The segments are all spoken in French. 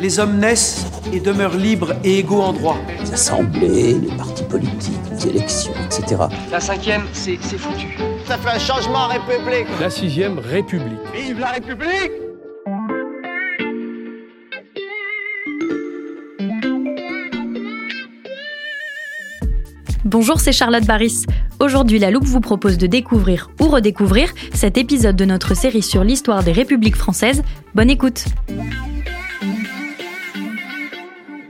Les hommes naissent et demeurent libres et égaux en droit. Les assemblées, les partis politiques, les élections, etc. La cinquième, c'est c'est foutu. Ça fait un changement en République. La sixième République. Vive la République Bonjour, c'est Charlotte Baris. Aujourd'hui, la Loupe vous propose de découvrir ou redécouvrir cet épisode de notre série sur l'histoire des républiques françaises. Bonne écoute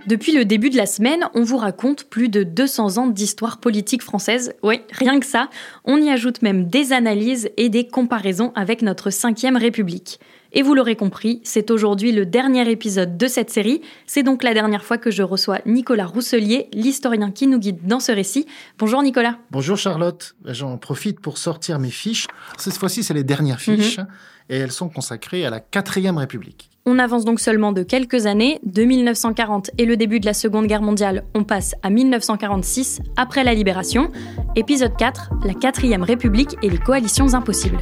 Depuis le début de la semaine, on vous raconte plus de 200 ans d'histoire politique française. Oui, rien que ça. On y ajoute même des analyses et des comparaisons avec notre 5ème République. Et vous l'aurez compris, c'est aujourd'hui le dernier épisode de cette série. C'est donc la dernière fois que je reçois Nicolas Rousselier, l'historien qui nous guide dans ce récit. Bonjour Nicolas. Bonjour Charlotte, j'en profite pour sortir mes fiches. Cette fois-ci, c'est les dernières fiches et elles sont consacrées à la 4ème République. On avance donc seulement de quelques années. De 1940 et le début de la Seconde Guerre mondiale, on passe à 1946, après la Libération. Épisode 4, la 4ème République et les coalitions impossibles.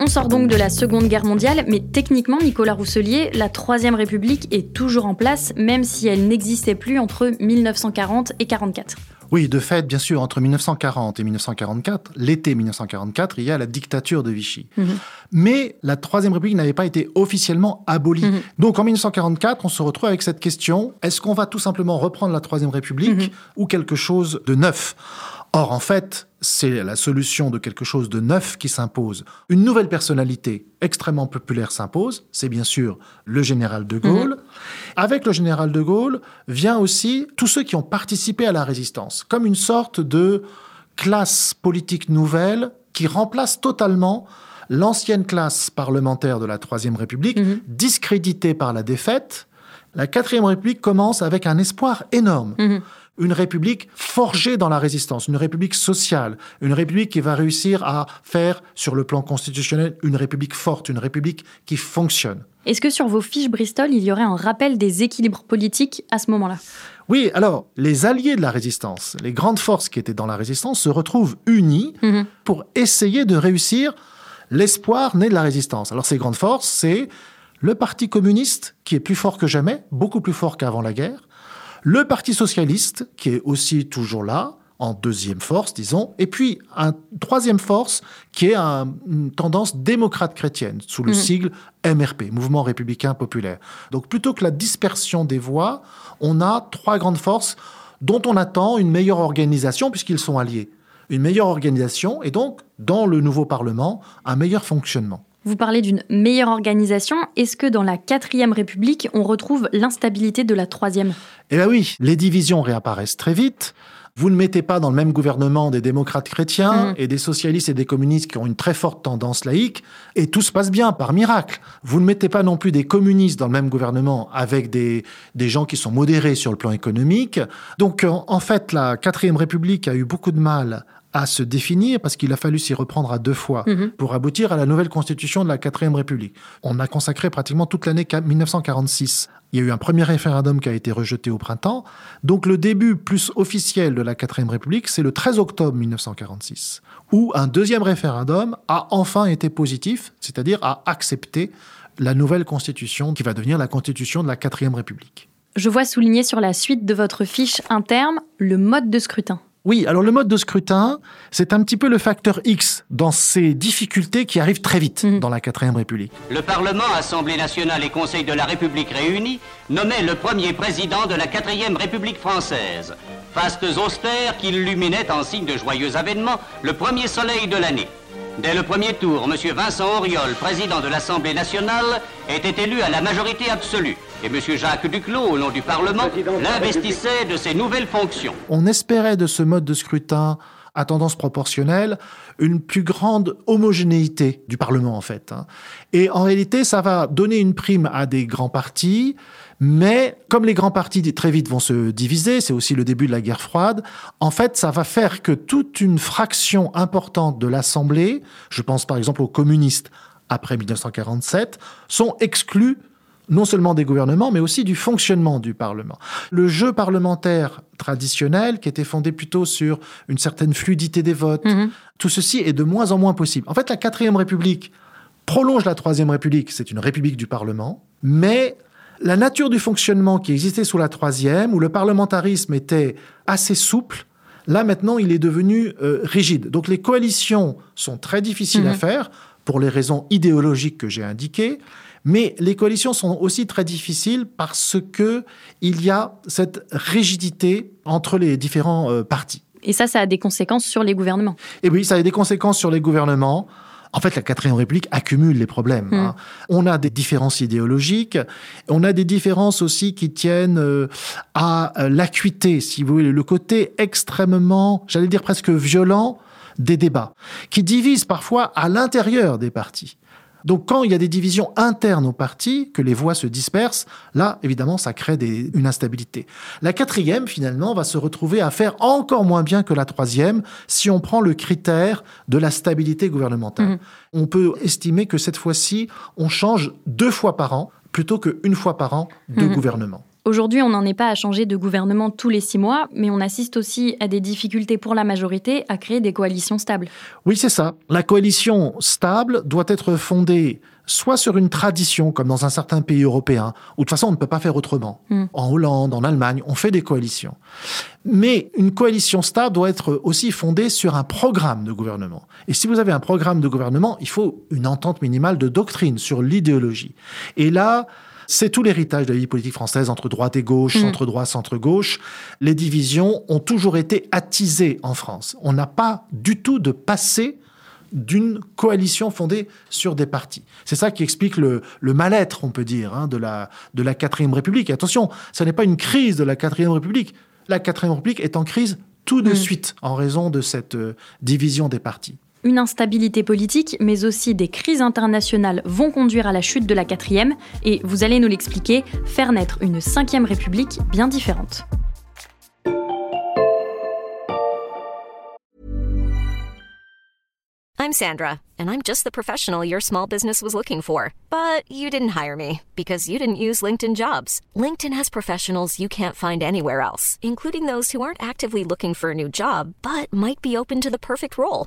On sort donc de la Seconde Guerre mondiale, mais techniquement, Nicolas Rousselier, la Troisième République est toujours en place, même si elle n'existait plus entre 1940 et 1944. Oui, de fait, bien sûr, entre 1940 et 1944, l'été 1944, il y a la dictature de Vichy. Mais la Troisième République n'avait pas été officiellement abolie. Mhm. Donc en 1944, on se retrouve avec cette question, est-ce qu'on va tout simplement reprendre la Troisième République Mhm. ou quelque chose de neuf? Or, en fait, c'est la solution de quelque chose de neuf qui s'impose. Une nouvelle personnalité extrêmement populaire s'impose, c'est bien sûr le général de Gaulle. Avec le général de Gaulle vient aussi tous ceux qui ont participé à la résistance, comme une sorte de classe politique nouvelle qui remplace totalement l'ancienne classe parlementaire de la Troisième République, Mhm. discréditée par la défaite. La Quatrième République commence avec un espoir énorme. Mhm. Une république forgée dans la résistance, une république sociale, une république qui va réussir à faire, sur le plan constitutionnel, une république forte, une république qui fonctionne. Est-ce que sur vos fiches Bristol, il y aurait un rappel des équilibres politiques à ce moment-là? Oui, alors, les alliés de la résistance, les grandes forces qui étaient dans la résistance, se retrouvent unis Mhm. pour essayer de réussir l'espoir né de la résistance. Alors, ces grandes forces, c'est le Parti communiste, qui est plus fort que jamais, beaucoup plus fort qu'avant la guerre, le Parti socialiste, qui est aussi toujours là, en deuxième force, disons, et puis un troisième force qui est un- une tendance démocrate chrétienne, sous le Mhm. sigle MRP, Mouvement républicain populaire. Donc plutôt que la dispersion des voix, on a trois grandes forces dont on attend une meilleure organisation puisqu'ils sont alliés. Une meilleure organisation et donc, dans le nouveau Parlement, un meilleur fonctionnement. Vous parlez d'une meilleure organisation. Est-ce que dans la quatrième République, on retrouve l'instabilité de la troisième? Eh bien oui, les divisions réapparaissent très vite. Vous ne mettez pas dans le même gouvernement des démocrates chrétiens Mhm. et des socialistes et des communistes qui ont une très forte tendance laïque, et tout se passe bien par miracle. Vous ne mettez pas non plus des communistes dans le même gouvernement avec des, des gens qui sont modérés sur le plan économique. Donc en, en fait, la quatrième République a eu beaucoup de mal à se définir parce qu'il a fallu s'y reprendre à deux fois Mhm. pour aboutir à la nouvelle constitution de la quatrième République. On a consacré pratiquement toute l'année 1946. Il y a eu un premier référendum qui a été rejeté au printemps. Donc le début plus officiel de la quatrième République, c'est le 13 octobre 1946, où un deuxième référendum a enfin été positif, c'est-à-dire a accepté la nouvelle constitution qui va devenir la constitution de la quatrième République. Je vois souligné sur la suite de votre fiche un terme, le mode de scrutin. Oui, alors le mode de scrutin, c'est un petit peu le facteur X dans ces difficultés qui arrivent très vite Mhm. dans la quatrième République. Le Parlement, Assemblée nationale et Conseil de la République réunis nommait le premier président de la quatrième République française. Fastes austères qui illuminaient en signe de joyeux avènement le premier soleil de l'année. Dès le premier tour, M. Vincent Auriol, président de l'Assemblée nationale, était élu à la majorité absolue. Et M. Jacques Duclos, au nom du Parlement, l'investissait de ses nouvelles fonctions. On espérait de ce mode de scrutin à tendance proportionnelle une plus grande homogénéité du Parlement, en fait. hein. Et en réalité, ça va donner une prime à des grands partis, mais comme les grands partis très vite vont se diviser, c'est aussi le début de la guerre froide, en fait, ça va faire que toute une fraction importante de l'Assemblée, je pense par exemple aux communistes après 1947, sont exclus non seulement des gouvernements, mais aussi du fonctionnement du Parlement. Le jeu parlementaire traditionnel, qui était fondé plutôt sur une certaine fluidité des votes, tout ceci est de moins en moins possible. En fait, la quatrième République prolonge la troisième République, c'est une République du Parlement, mais la nature du fonctionnement qui existait sous la troisième, où le parlementarisme était assez souple, là maintenant il est devenu euh, rigide. Donc les coalitions sont très difficiles à faire pour les raisons idéologiques que j'ai indiquées, mais les coalitions sont aussi très difficiles parce que il y a cette rigidité entre les différents euh, partis. Et ça, ça a des conséquences sur les gouvernements. Et oui, ça a des conséquences sur les gouvernements. En fait, la quatrième République accumule les problèmes. hein. On a des différences idéologiques, on a des différences aussi qui tiennent euh, à euh, l'acuité, si vous voulez, le côté extrêmement, j'allais dire presque violent des débats, qui divisent parfois à l'intérieur des partis. Donc quand il y a des divisions internes aux partis, que les voix se dispersent, là, évidemment, ça crée des- une instabilité. La quatrième, finalement, va se retrouver à faire encore moins bien que la troisième si on prend le critère de la stabilité gouvernementale. On peut estimer que cette fois-ci, on change deux fois par an plutôt qu'une fois par an de gouvernement. Aujourd'hui, on n'en est pas à changer de gouvernement tous les six mois, mais on assiste aussi à des difficultés pour la majorité à créer des coalitions stables. Oui, c'est ça. La coalition stable doit être fondée soit sur une tradition, comme dans un certain pays européen, où de toute façon on ne peut pas faire autrement. En Hollande, en Allemagne, on fait des coalitions. Mais une coalition stable doit être aussi fondée sur un programme de gouvernement. Et si vous avez un programme de gouvernement, il faut une entente minimale de doctrine sur l'idéologie. Et là, c'est tout l'héritage de la vie politique française entre droite et gauche, centre-droit, centre-gauche. Les divisions ont toujours été attisées en France. On n'a pas du tout de passé d'une coalition fondée sur des partis. C'est ça qui explique le, le mal-être, on peut dire, hein, de la de la quatrième République. Et attention, ce n'est pas une crise de la quatrième République. La quatrième République est en crise tout de suite en raison de cette euh, division des partis. Une instabilité politique, mais aussi des crises internationales vont conduire à la chute de la quatrième, et vous allez nous l'expliquer, faire naître une cinquième république bien différente. I'm Sandra, and I'm just the professional your small business was looking for. But you didn't hire me because you didn't use LinkedIn jobs. LinkedIn has professionals you can't find anywhere else, including those who aren't actively looking for a new job but might be open to the perfect role,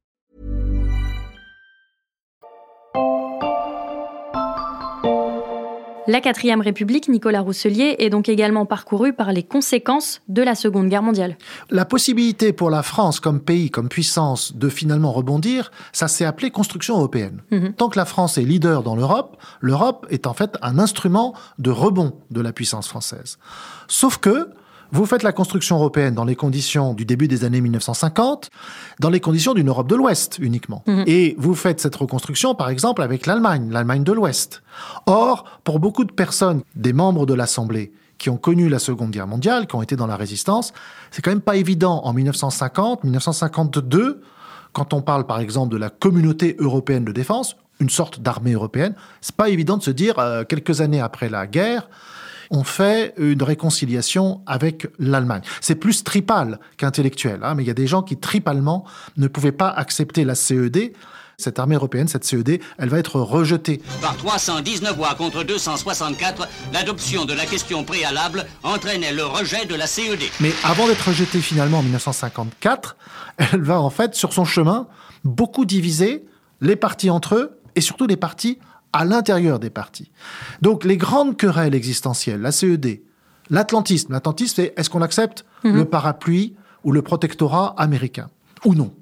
La quatrième république, Nicolas Rousselier, est donc également parcourue par les conséquences de la Seconde Guerre mondiale. La possibilité pour la France comme pays, comme puissance, de finalement rebondir, ça s'est appelé construction européenne. Tant que la France est leader dans l'Europe, l'Europe est en fait un instrument de rebond de la puissance française. Sauf que vous faites la construction européenne dans les conditions du début des années 1950, dans les conditions d'une Europe de l'Ouest uniquement. Et vous faites cette reconstruction, par exemple, avec l'Allemagne, l'Allemagne de l'Ouest. Or, pour beaucoup de personnes, des membres de l'Assemblée, qui ont connu la Seconde Guerre mondiale, qui ont été dans la résistance, c'est quand même pas évident en 1950, 1952, quand on parle par exemple de la communauté européenne de défense, une sorte d'armée européenne, c'est pas évident de se dire euh, quelques années après la guerre, on fait une réconciliation avec l'Allemagne. C'est plus tripal qu'intellectuel, hein, mais il y a des gens qui tripalement ne pouvaient pas accepter la CED. Cette armée européenne, cette CED, elle va être rejetée. Par 319 voix contre 264, l'adoption de la question préalable entraînait le rejet de la CED. Mais avant d'être rejetée finalement en 1954, elle va en fait, sur son chemin, beaucoup diviser les partis entre eux et surtout les partis à l'intérieur des partis. Donc les grandes querelles existentielles, la CED, l'atlantisme, l'atlantisme c'est est-ce qu'on accepte le parapluie ou le protectorat américain ou non?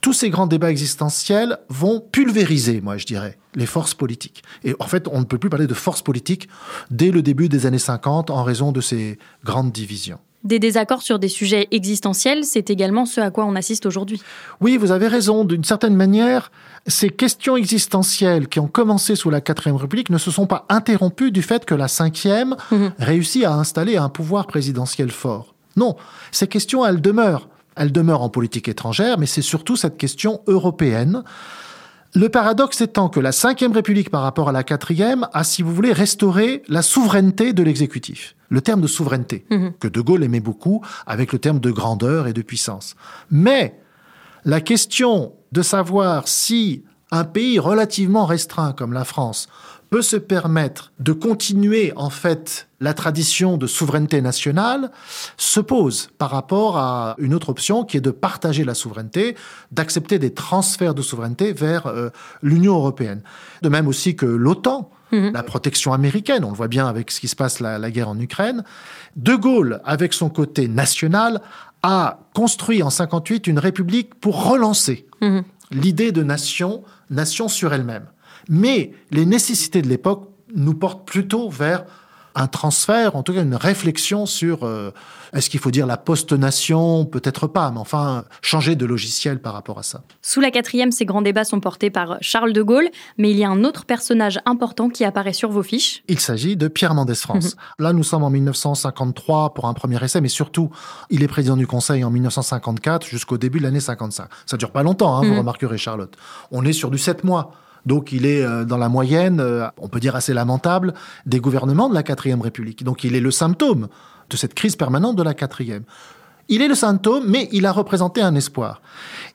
Tous ces grands débats existentiels vont pulvériser, moi je dirais, les forces politiques. Et en fait, on ne peut plus parler de forces politiques dès le début des années 50 en raison de ces grandes divisions. Des désaccords sur des sujets existentiels, c'est également ce à quoi on assiste aujourd'hui. Oui, vous avez raison. D'une certaine manière, ces questions existentielles qui ont commencé sous la quatrième République ne se sont pas interrompues du fait que la cinquième mmh. réussit à installer un pouvoir présidentiel fort. Non, ces questions, elles demeurent. Elles demeurent en politique étrangère, mais c'est surtout cette question européenne. Le paradoxe étant que la Ve République par rapport à la quatrième a, si vous voulez, restauré la souveraineté de l'exécutif le terme de souveraineté, mhm. que De Gaulle aimait beaucoup, avec le terme de grandeur et de puissance. Mais la question de savoir si un pays relativement restreint comme la France peut se permettre de continuer en fait la tradition de souveraineté nationale se pose par rapport à une autre option qui est de partager la souveraineté, d'accepter des transferts de souveraineté vers euh, l'Union européenne. De même aussi que l'OTAN Mhm. la protection américaine. On le voit bien avec ce qui se passe la, la guerre en Ukraine. De Gaulle, avec son côté national, a construit en 58 une république pour relancer mhm. l'idée de nation, nation sur elle-même. Mais les nécessités de l'époque nous portent plutôt vers un transfert, en tout cas une réflexion sur euh, est-ce qu'il faut dire la post-nation? Peut-être pas, mais enfin changer de logiciel par rapport à ça. Sous la quatrième, ces grands débats sont portés par Charles de Gaulle, mais il y a un autre personnage important qui apparaît sur vos fiches. Il s'agit de Pierre Mendès France. Là, nous sommes en 1953 pour un premier essai, mais surtout, il est président du Conseil en 1954 jusqu'au début de l'année 55. Ça dure pas longtemps, hein, vous mhm. remarquerez, Charlotte. On est sur du 7 mois. Donc il est euh, dans la moyenne, euh, on peut dire assez lamentable, des gouvernements de la quatrième République. Donc il est le symptôme de cette crise permanente de la quatrième. Il est le symptôme, mais il a représenté un espoir.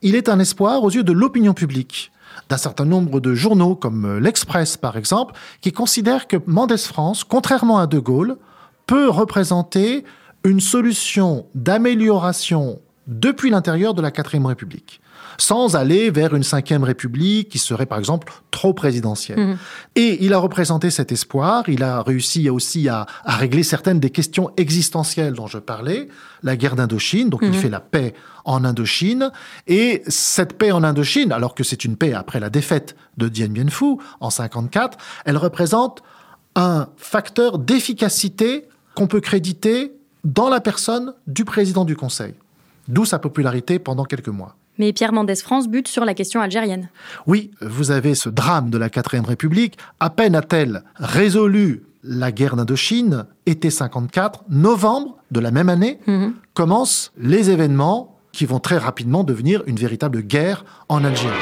Il est un espoir aux yeux de l'opinion publique d'un certain nombre de journaux, comme euh, l'Express par exemple, qui considèrent que Mendès France, contrairement à De Gaulle, peut représenter une solution d'amélioration depuis l'intérieur de la quatrième République sans aller vers une cinquième république qui serait par exemple trop présidentielle. Mhm. Et il a représenté cet espoir, il a réussi aussi à, régler certaines des questions existentielles dont je parlais, la guerre d'Indochine, donc il mhm. fait la paix en Indochine, et cette paix en Indochine, alors que c'est une paix après la défaite de Dien Bien Phu en 54, elle représente un facteur d'efficacité qu'on peut créditer dans la personne du président du Conseil. D'où sa popularité pendant quelques mois. Mais Pierre Mendès France bute sur la question algérienne. Oui, vous avez ce drame de la quatrième République. À peine a-t-elle résolu la guerre d'Indochine, été 54, novembre de la même année, mhm. commencent les événements qui vont très rapidement devenir une véritable guerre en Algérie.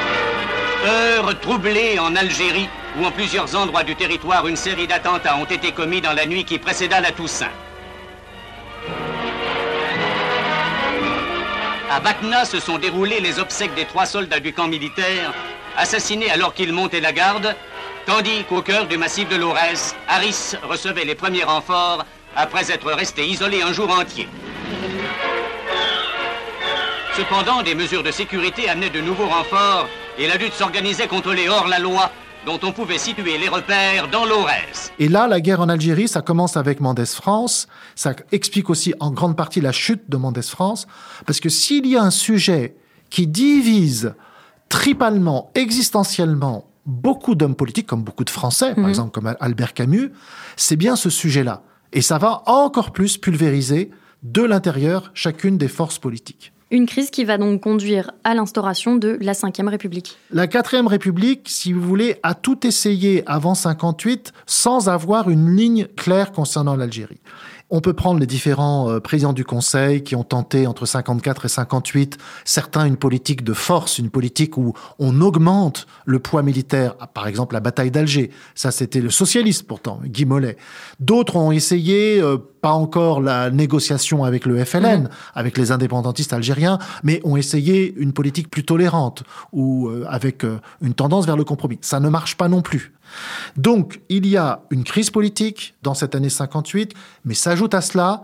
Heure troublée en Algérie, où en plusieurs endroits du territoire une série d'attentats ont été commis dans la nuit qui précéda la Toussaint. À Batna se sont déroulées les obsèques des trois soldats du camp militaire, assassinés alors qu'ils montaient la garde, tandis qu'au cœur du massif de Lorès, Harris recevait les premiers renforts après être resté isolé un jour entier. Cependant, des mesures de sécurité amenaient de nouveaux renforts et la lutte s'organisait contre les hors-la-loi dont on pouvait situer les repères dans l'Aurès. Et là, la guerre en Algérie, ça commence avec Mendès France. Ça explique aussi en grande partie la chute de Mendès France. Parce que s'il y a un sujet qui divise tripalement, existentiellement, beaucoup d'hommes politiques, comme beaucoup de Français, par mhm. exemple comme Albert Camus, c'est bien ce sujet-là. Et ça va encore plus pulvériser de l'intérieur chacune des forces politiques. Une crise qui va donc conduire à l'instauration de la Ve République. La Quatrième République, si vous voulez, a tout essayé avant 58 sans avoir une ligne claire concernant l'Algérie. On peut prendre les différents euh, présidents du Conseil qui ont tenté entre 54 et 58, certains une politique de force, une politique où on augmente le poids militaire, par exemple la bataille d'Alger. Ça, c'était le socialiste pourtant, Guy Mollet. D'autres ont essayé, euh, pas encore la négociation avec le FLN, mmh. avec les indépendantistes algériens, mais ont essayé une politique plus tolérante ou euh, avec une tendance vers le compromis. Ça ne marche pas non plus. Donc, il y a une crise politique dans cette année 58, mais s'ajoute à cela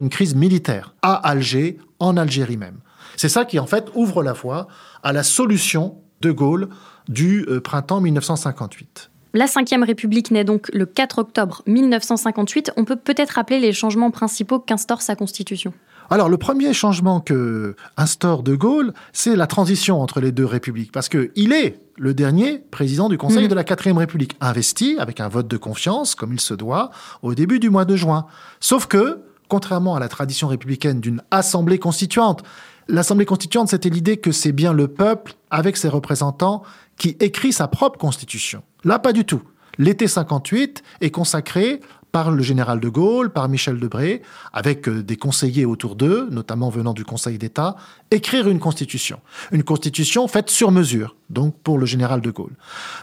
une crise militaire à Alger, en Algérie même. C'est ça qui, en fait, ouvre la voie à la solution de Gaulle du euh, printemps 1958. La Ve République naît donc le 4 octobre 1958. On peut peut-être rappeler les changements principaux qu'instaure sa constitution. Alors, le premier changement que instaure De Gaulle, c'est la transition entre les deux républiques, parce qu'il est le dernier président du Conseil mmh. de la Quatrième République, investi avec un vote de confiance, comme il se doit, au début du mois de juin. Sauf que, contrairement à la tradition républicaine d'une assemblée constituante. L'assemblée constituante, c'était l'idée que c'est bien le peuple, avec ses représentants, qui écrit sa propre constitution. Là, pas du tout. L'été 58 est consacré par le général de Gaulle, par Michel Debré, avec euh, des conseillers autour d'eux, notamment venant du Conseil d'État, écrire une constitution. Une constitution faite sur mesure, donc pour le général de Gaulle.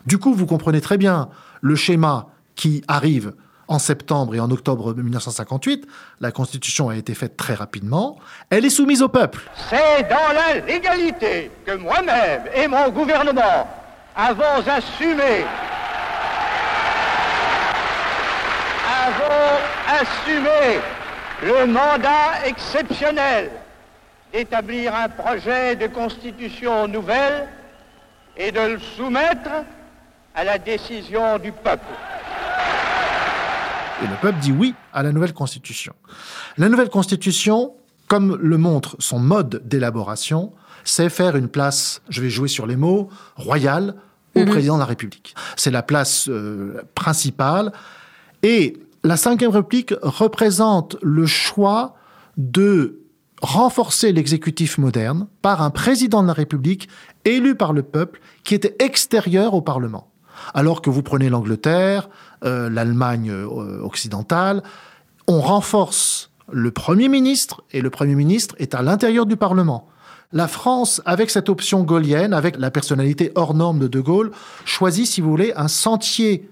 Du coup, vous comprenez très bien le schéma qui arrive en septembre et en octobre 1958. La Constitution a été faite très rapidement. Elle est soumise au peuple. C'est dans la légalité que moi-même et mon gouvernement avons assumé assumé le mandat exceptionnel d'établir un projet de constitution nouvelle et de le soumettre à la décision du peuple. Et le peuple dit oui à la nouvelle constitution. La nouvelle constitution, comme le montre son mode d'élaboration, c'est faire une place, je vais jouer sur les mots, royale au Mhm. président de la République. C'est la place euh, principale. Et la Ve République représente le choix de renforcer l'exécutif moderne par un président de la République élu par le peuple qui était extérieur au Parlement. Alors que vous prenez l'Angleterre, euh, l'Allemagne euh, occidentale, on renforce le Premier ministre et le Premier ministre est à l'intérieur du Parlement. La France, avec cette option gaulienne, avec la personnalité hors norme de De Gaulle, choisit, si vous voulez, un sentier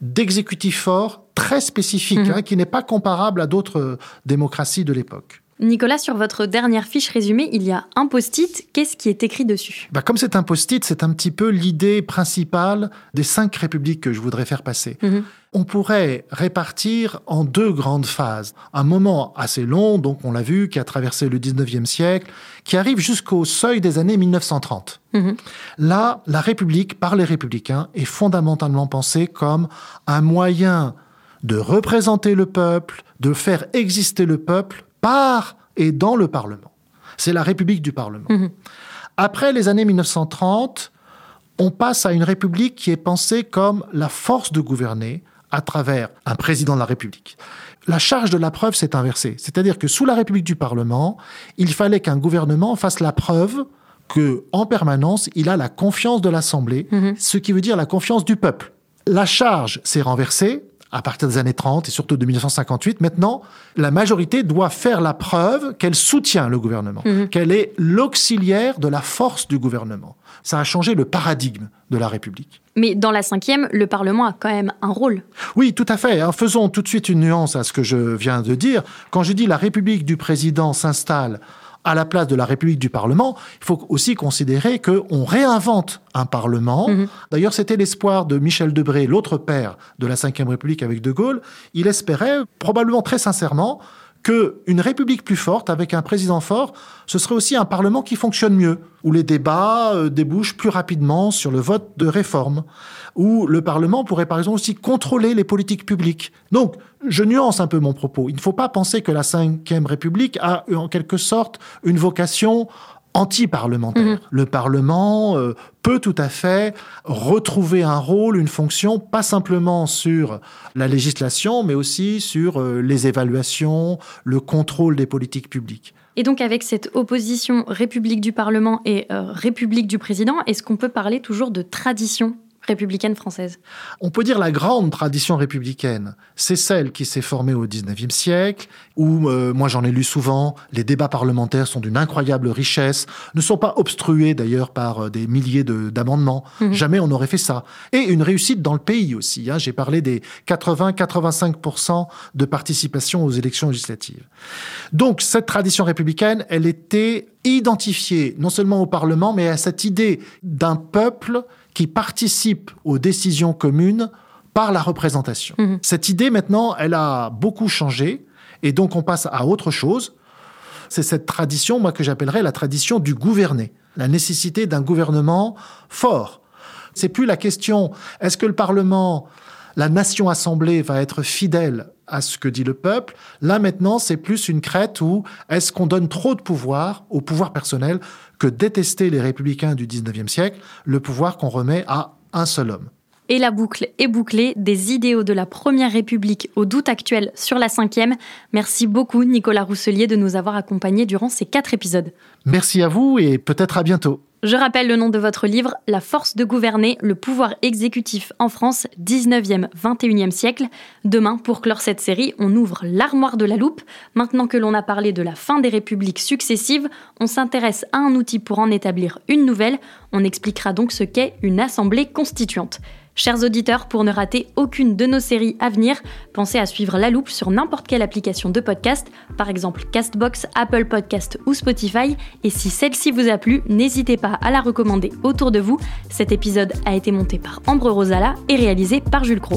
d'exécutif fort très spécifique, Mhm. hein, qui n'est pas comparable à d'autres euh, démocraties de l'époque. Nicolas, sur votre dernière fiche résumée, il y a un post-it. Qu'est-ce qui est écrit dessus? Bah, comme c'est un post-it, c'est un petit peu l'idée principale des cinq républiques que je voudrais faire passer. Mhm. On pourrait répartir en deux grandes phases. Un moment assez long, donc on l'a vu, qui a traversé le 19e siècle, qui arrive jusqu'au seuil des années 1930. Mhm. Là, la République, par les républicains, est fondamentalement pensée comme un moyen de représenter le peuple, de faire exister le peuple par et dans le Parlement. C'est la République du Parlement. Mhm. Après les années 1930, on passe à une République qui est pensée comme la force de gouverner à travers un président de la République. La charge de la preuve s'est inversée. C'est-à-dire que sous la République du Parlement, il fallait qu'un gouvernement fasse la preuve que, en permanence, il a la confiance de l'Assemblée, Mhm. ce qui veut dire la confiance du peuple. La charge s'est renversée à partir des années 30 et surtout de 1958. Maintenant, la majorité doit faire la preuve qu'elle soutient le gouvernement, Mhm. qu'elle est l'auxiliaire de la force du gouvernement. Ça a changé le paradigme de la République. Mais dans la cinquième, le Parlement a quand même un rôle. Oui, tout à fait. hein. Faisons tout de suite une nuance à ce que je viens de dire. Quand je dis la République du président s'installe à la place de la République du Parlement, il faut aussi considérer qu'on réinvente un Parlement. Mhm. D'ailleurs, c'était l'espoir de Michel Debré, l'autre père de la Ve République avec De Gaulle. Il espérait, probablement très sincèrement, que une république plus forte, avec un président fort, ce serait aussi un parlement qui fonctionne mieux, où les débats euh, débouchent plus rapidement sur le vote de réforme, où le parlement pourrait par exemple aussi contrôler les politiques publiques. Donc, je nuance un peu mon propos. Il ne faut pas penser que la Ve République a en quelque sorte une vocation anti-parlementaire. Mhm. Le Parlement euh, peut tout à fait retrouver un rôle, une fonction, pas simplement sur la législation, mais aussi sur euh, les évaluations, le contrôle des politiques publiques. Et donc avec cette opposition République du Parlement et euh, République du Président, est-ce qu'on peut parler toujours de tradition? Républicaine française On peut dire la grande tradition républicaine, c'est celle qui s'est formée au XIXe siècle, où, euh, moi j'en ai lu souvent, les débats parlementaires sont d'une incroyable richesse, ne sont pas obstrués d'ailleurs par euh, des milliers de- d'amendements. Mhm. Jamais on n'aurait fait ça. Et une réussite dans le pays aussi. hein. J'ai parlé des 80-85% de participation aux élections législatives. Donc cette tradition républicaine, elle était identifiée non seulement au Parlement, mais à cette idée d'un peuple qui participe aux décisions communes par la représentation. Mhm. Cette idée, maintenant, elle a beaucoup changé, et donc on passe à autre chose. C'est cette tradition, moi, que j'appellerais la tradition du gouverner, la nécessité d'un gouvernement fort. C'est plus la question, est-ce que le Parlement, la nation assemblée va être fidèle à ce que dit le peuple Là, maintenant, c'est plus une crête où est-ce qu'on donne trop de pouvoir au pouvoir personnel que détester les républicains du 19e siècle, le pouvoir qu'on remet à un seul homme. Et la boucle est bouclée, des idéaux de la Première République au doute actuel sur la cinquième. Merci beaucoup Nicolas Rousselier de nous avoir accompagnés durant ces quatre épisodes. Merci à vous et peut-être à bientôt. Je rappelle le nom de votre livre, La force de gouverner, le pouvoir exécutif en France, 19e, 21e siècle. Demain, pour clore cette série, on ouvre l'armoire de la loupe. Maintenant que l'on a parlé de la fin des républiques successives, on s'intéresse à un outil pour en établir une nouvelle. On expliquera donc ce qu'est une assemblée constituante. Chers auditeurs, pour ne rater aucune de nos séries à venir, pensez à suivre La Loupe sur n'importe quelle application de podcast, par exemple Castbox, Apple Podcast ou Spotify. Et si celle-ci vous a plu, n'hésitez pas à la recommander autour de vous. Cet épisode a été monté par Ambre Rosala et réalisé par Jules Cro.